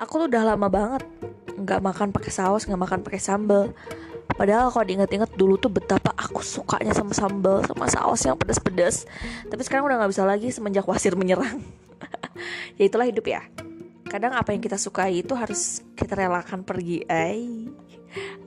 aku tuh udah lama banget nggak makan pakai saus nggak makan pakai sambal Padahal kalau diinget-inget dulu tuh betapa aku sukanya sama sambal sama saus yang pedas-pedas. Tapi sekarang udah nggak bisa lagi semenjak wasir menyerang. ya itulah hidup ya. Kadang apa yang kita sukai itu harus kita relakan pergi. Eh,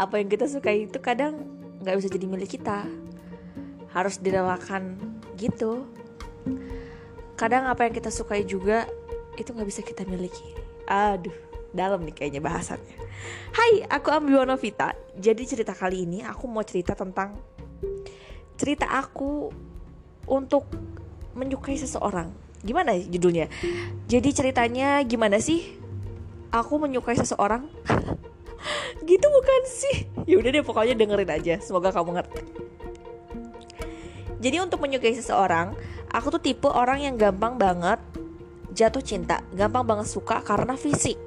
apa yang kita sukai itu kadang nggak bisa jadi milik kita. Harus direlakan gitu. Kadang apa yang kita sukai juga itu nggak bisa kita miliki. Aduh dalam nih kayaknya bahasannya. Hai, aku Ambiwana Vita. Jadi cerita kali ini aku mau cerita tentang cerita aku untuk menyukai seseorang. Gimana judulnya? Jadi ceritanya gimana sih? Aku menyukai seseorang. gitu bukan sih? Ya udah deh pokoknya dengerin aja. Semoga kamu ngerti. Jadi untuk menyukai seseorang, aku tuh tipe orang yang gampang banget jatuh cinta, gampang banget suka karena fisik.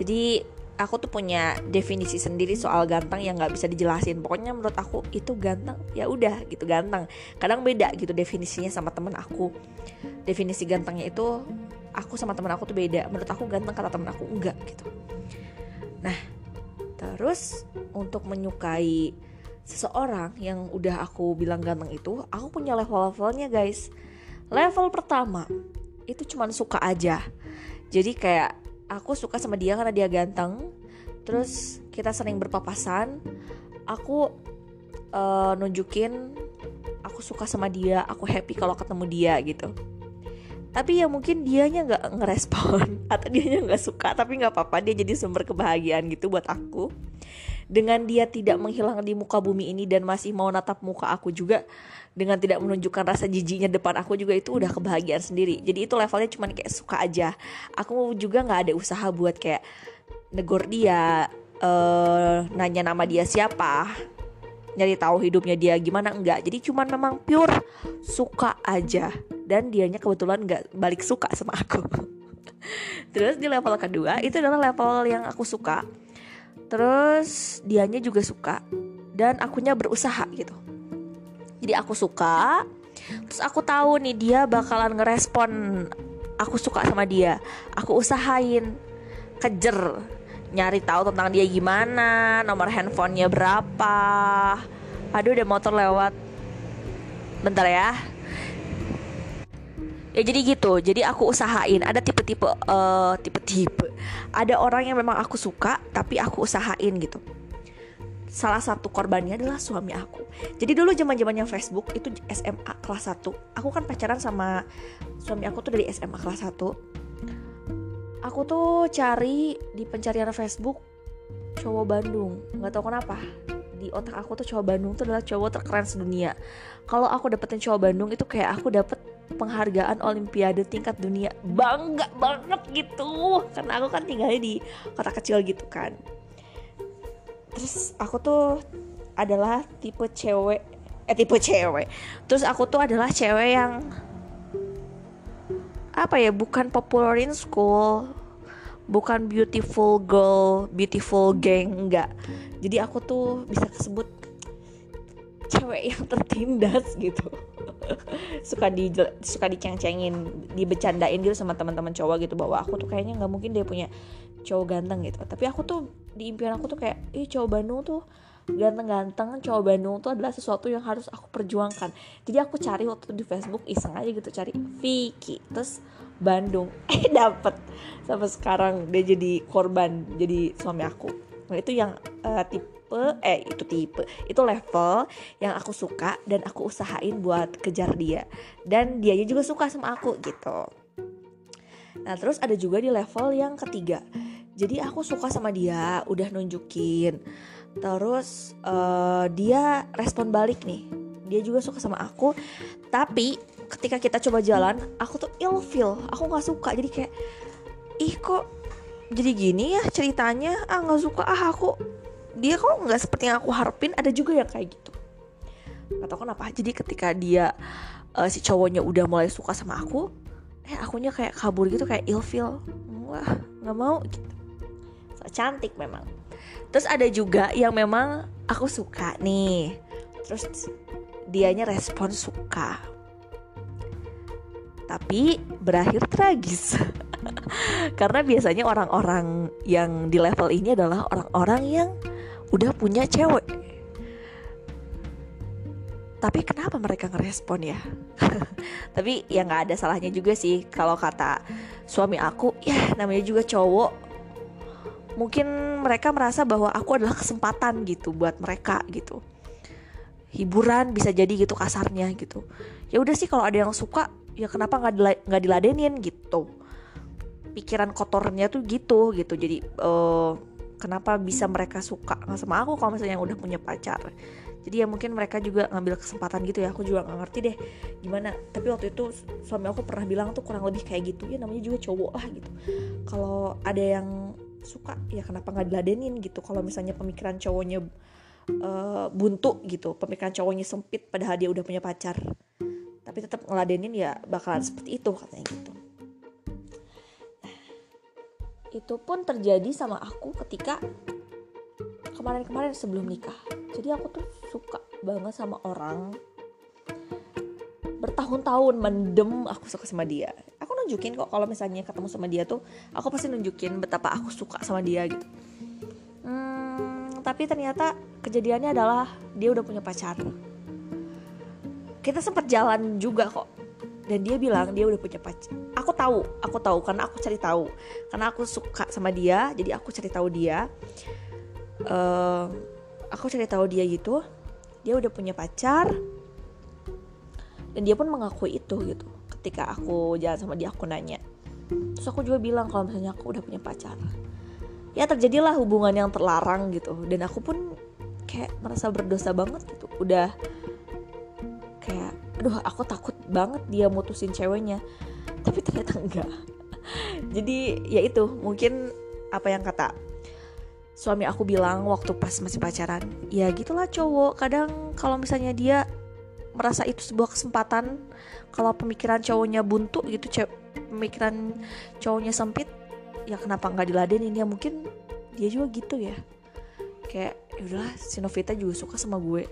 Jadi aku tuh punya definisi sendiri soal ganteng yang nggak bisa dijelasin. Pokoknya menurut aku itu ganteng ya udah gitu ganteng. Kadang beda gitu definisinya sama temen aku. Definisi gantengnya itu aku sama temen aku tuh beda. Menurut aku ganteng kata temen aku enggak gitu. Nah terus untuk menyukai seseorang yang udah aku bilang ganteng itu aku punya level-levelnya guys. Level pertama itu cuman suka aja. Jadi kayak aku suka sama dia karena dia ganteng. Terus kita sering berpapasan. Aku uh, nunjukin aku suka sama dia aku happy kalau ketemu dia gitu. Tapi ya mungkin dianya nggak ngerespon atau dianya nggak suka tapi nggak apa-apa dia jadi sumber kebahagiaan gitu buat aku dengan dia tidak menghilang di muka bumi ini dan masih mau natap muka aku juga dengan tidak menunjukkan rasa jijiknya depan aku juga itu udah kebahagiaan sendiri. Jadi itu levelnya cuma kayak suka aja. Aku juga nggak ada usaha buat kayak negor dia uh, nanya nama dia siapa nyari tahu hidupnya dia gimana enggak. Jadi cuman memang pure suka aja. Dan dianya kebetulan nggak balik suka sama aku. Terus di level kedua itu adalah level yang aku suka terus dianya juga suka. Dan akunya berusaha gitu. Jadi aku suka. Terus aku tahu nih dia bakalan ngerespon aku suka sama dia. Aku usahain. Kejer. Nyari tahu tentang dia gimana nomor handphonenya berapa. Aduh udah motor lewat. Bentar ya ya jadi gitu. Jadi aku usahain. Ada tipe-tipe uh, tipe-tipe. Ada orang yang memang aku suka tapi aku usahain gitu. Salah satu korbannya adalah suami aku. Jadi dulu zaman zamannya Facebook itu SMA kelas 1 aku kan pacaran sama suami aku tuh dari SMA kelas 1 aku tuh cari di pencarian Facebook cowok Bandung. Nggak tahu kenapa. Di otak aku tuh cowok Bandung tuh adalah cowok terkeren sedunia. Kalau aku dapetin cowok Bandung itu kayak aku dapet penghargaan olimpiade tingkat dunia. Bangga banget gitu. Karena aku kan tinggalnya di kota kecil gitu kan. Terus aku tuh adalah tipe cewek eh tipe cewek. Terus aku tuh adalah cewek yang apa ya bukan popular in school. Bukan beautiful girl beautiful gang enggak. Jadi aku tuh bisa disebut cewek yang tertindas gitu suka di suka diceng-cengin dibecandain gitu sama teman-teman cowok gitu bahwa aku tuh kayaknya nggak mungkin dia punya cowok ganteng gitu. Tapi aku tuh di impian aku tuh kayak ih cowok Bandung tuh ganteng-ganteng cowok Bandung tuh adalah sesuatu yang harus aku perjuangkan. Jadi aku cari waktu di Facebook iseng aja gitu cari Vicky terus Bandung. Eh dapet. Sampai sekarang dia jadi korban jadi suami aku. Nah itu yang uh, tipe tipe eh itu tipe itu level yang aku suka dan aku usahain buat kejar dia. Dan dia juga suka sama aku gitu. Nah terus ada juga di level yang ketiga. Jadi aku suka sama dia udah nunjukin. Terus uh, dia respon balik nih. Dia juga suka sama aku. Tapi ketika kita coba jalan aku tuh ill feel. Aku nggak suka. Jadi kayak ih kok jadi gini ya ceritanya? Ah nggak suka. Ah aku dia kok nggak seperti yang aku harapin ada juga yang kayak gitu. Nggak tahu kenapa. Jadi ketika dia uh, si cowoknya udah mulai suka sama aku eh akunya kayak kabur gitu kayak ilfeel wah nggak mau gitu. So, cantik memang. Terus ada juga yang memang aku suka nih. Terus dianya respon suka. Tapi berakhir tragis. Karena biasanya orang-orang yang di level ini adalah orang-orang yang udah punya cewek. Tapi kenapa mereka ngerespon ya? Tapi ya nggak ada salahnya juga sih kalau kata suami aku ya namanya juga cowok. Mungkin mereka merasa bahwa aku adalah kesempatan gitu buat mereka gitu. Hiburan bisa jadi gitu kasarnya gitu. Ya udah sih kalau ada yang suka ya kenapa nggak nggak diladenin gitu? Pikiran kotornya tuh gitu gitu. Jadi uh, kenapa bisa mereka suka sama aku kalau misalnya udah punya pacar. Jadi ya mungkin mereka juga ngambil kesempatan gitu ya aku juga nggak ngerti deh gimana. Tapi waktu itu suami aku pernah bilang tuh kurang lebih kayak gitu ya namanya juga cowok lah gitu. Kalau ada yang suka ya kenapa nggak diladenin gitu? Kalau misalnya pemikiran cowoknya uh, buntu gitu pemikiran cowoknya sempit padahal dia udah punya pacar tapi tetap ngeladenin ya bakalan seperti itu katanya gitu itu pun terjadi sama aku ketika kemarin-kemarin sebelum nikah. Jadi aku tuh suka banget sama orang. Bertahun-tahun mendem aku suka sama dia. Aku nunjukin kok kalau misalnya ketemu sama dia tuh aku pasti nunjukin betapa aku suka sama dia gitu. Hmm, tapi ternyata kejadiannya adalah dia udah punya pacar. Kita sempat jalan juga kok dan dia bilang dia udah punya pacar aku tahu aku tahu karena aku cari tahu. Karena aku suka sama dia jadi aku cari tahu dia. Uh, aku cari tahu dia gitu dia udah punya pacar. Dan dia pun mengakui itu gitu ketika aku jalan sama dia aku nanya. Terus aku juga bilang kalau misalnya aku udah punya pacar. Ya terjadilah hubungan yang terlarang gitu. Dan aku pun kayak merasa berdosa banget gitu. Udah kayak aduh aku takut banget dia mutusin ceweknya. Tapi ternyata enggak. Jadi ya itu mungkin apa yang kata suami aku bilang waktu pas masih pacaran ya gitulah cowok. Kadang kalau misalnya dia merasa itu sebuah kesempatan kalau pemikiran cowoknya buntu gitu ce- pemikiran cowoknya sempit ya kenapa nggak diladenin? Ya mungkin dia juga gitu ya. Kayak ya udahlah si Novita juga suka sama gue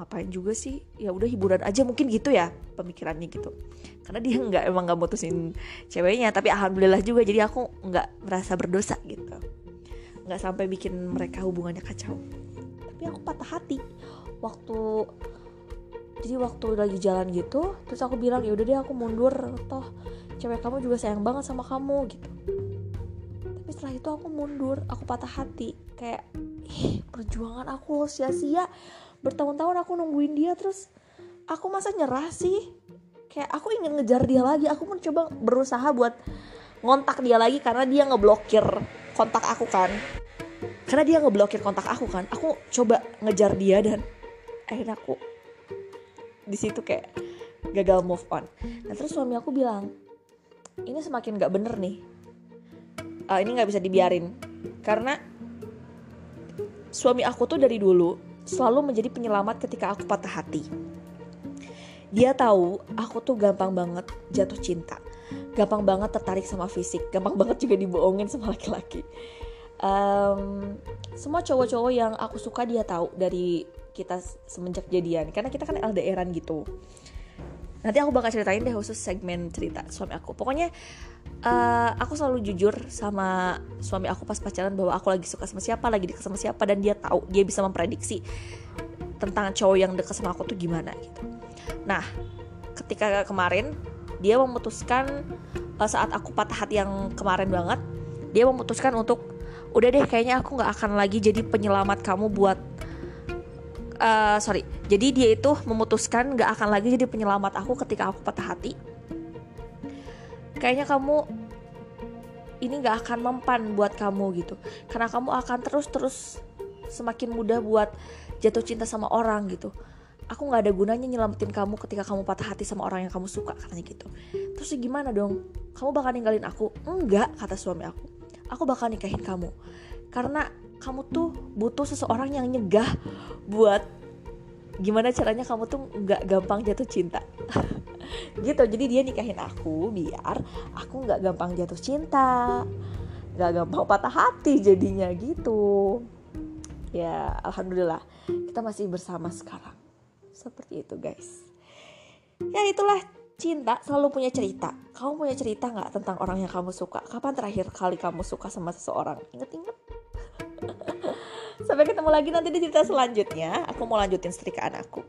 ngapain juga sih? Ya udah hiburan aja. Mungkin gitu ya pemikirannya gitu. Karena dia nggak emang nggak mutusin ceweknya. Tapi alhamdulillah juga. Jadi aku nggak merasa berdosa gitu. Nggak sampai bikin mereka hubungannya kacau. Tapi aku patah hati. Waktu jadi waktu lagi jalan gitu terus aku bilang ya udah deh aku mundur. Toh cewek kamu juga sayang banget sama kamu gitu. Tapi setelah itu aku mundur. Aku patah hati. Kayak perjuangan aku sia-sia bertahun-tahun aku nungguin dia terus aku masa nyerah sih. Kayak aku ingin ngejar dia lagi. Aku pun coba berusaha buat ngontak dia lagi karena dia ngeblokir kontak aku kan. Karena dia ngeblokir kontak aku kan aku coba ngejar dia dan akhirnya aku di situ kayak gagal move on. Nah terus suami aku bilang ini semakin gak bener nih. Uh, ini nggak bisa dibiarin. Karena suami aku tuh dari dulu selalu menjadi penyelamat ketika aku patah hati. Dia tahu aku tuh gampang banget jatuh cinta. Gampang banget tertarik sama fisik. Gampang banget juga dibohongin sama laki-laki. Um, semua cowok-cowok yang aku suka dia tahu dari kita semenjak jadian. Karena kita kan LDRan gitu nanti aku bakal ceritain deh khusus segmen cerita suami aku. Pokoknya uh, aku selalu jujur sama suami aku pas pacaran bahwa aku lagi suka sama siapa lagi dekat sama siapa dan dia tahu dia bisa memprediksi tentang cowok yang dekat sama aku tuh gimana gitu. Nah ketika kemarin dia memutuskan uh, saat aku patah hati yang kemarin banget dia memutuskan untuk udah deh kayaknya aku nggak akan lagi jadi penyelamat kamu buat uh, sorry. Jadi dia itu memutuskan nggak akan lagi jadi penyelamat aku ketika aku patah hati. Kayaknya kamu ini nggak akan mempan buat kamu gitu. Karena kamu akan terus terus semakin mudah buat jatuh cinta sama orang gitu. Aku nggak ada gunanya nyelamatin kamu ketika kamu patah hati sama orang yang kamu suka katanya gitu. Terus gimana dong? Kamu bakal ninggalin aku? Enggak kata suami aku. Aku bakal nikahin kamu. Karena kamu tuh butuh seseorang yang nyegah buat gimana caranya kamu tuh nggak gampang jatuh cinta gitu jadi dia nikahin aku biar aku nggak gampang jatuh cinta nggak gampang patah hati jadinya gitu ya alhamdulillah kita masih bersama sekarang seperti itu guys ya itulah cinta selalu punya cerita. Kamu punya cerita nggak tentang orang yang kamu suka? Kapan terakhir kali kamu suka sama seseorang? Ingat-ingat. Sampai ketemu lagi nanti di cerita selanjutnya. Aku mau lanjutin setrikaan aku.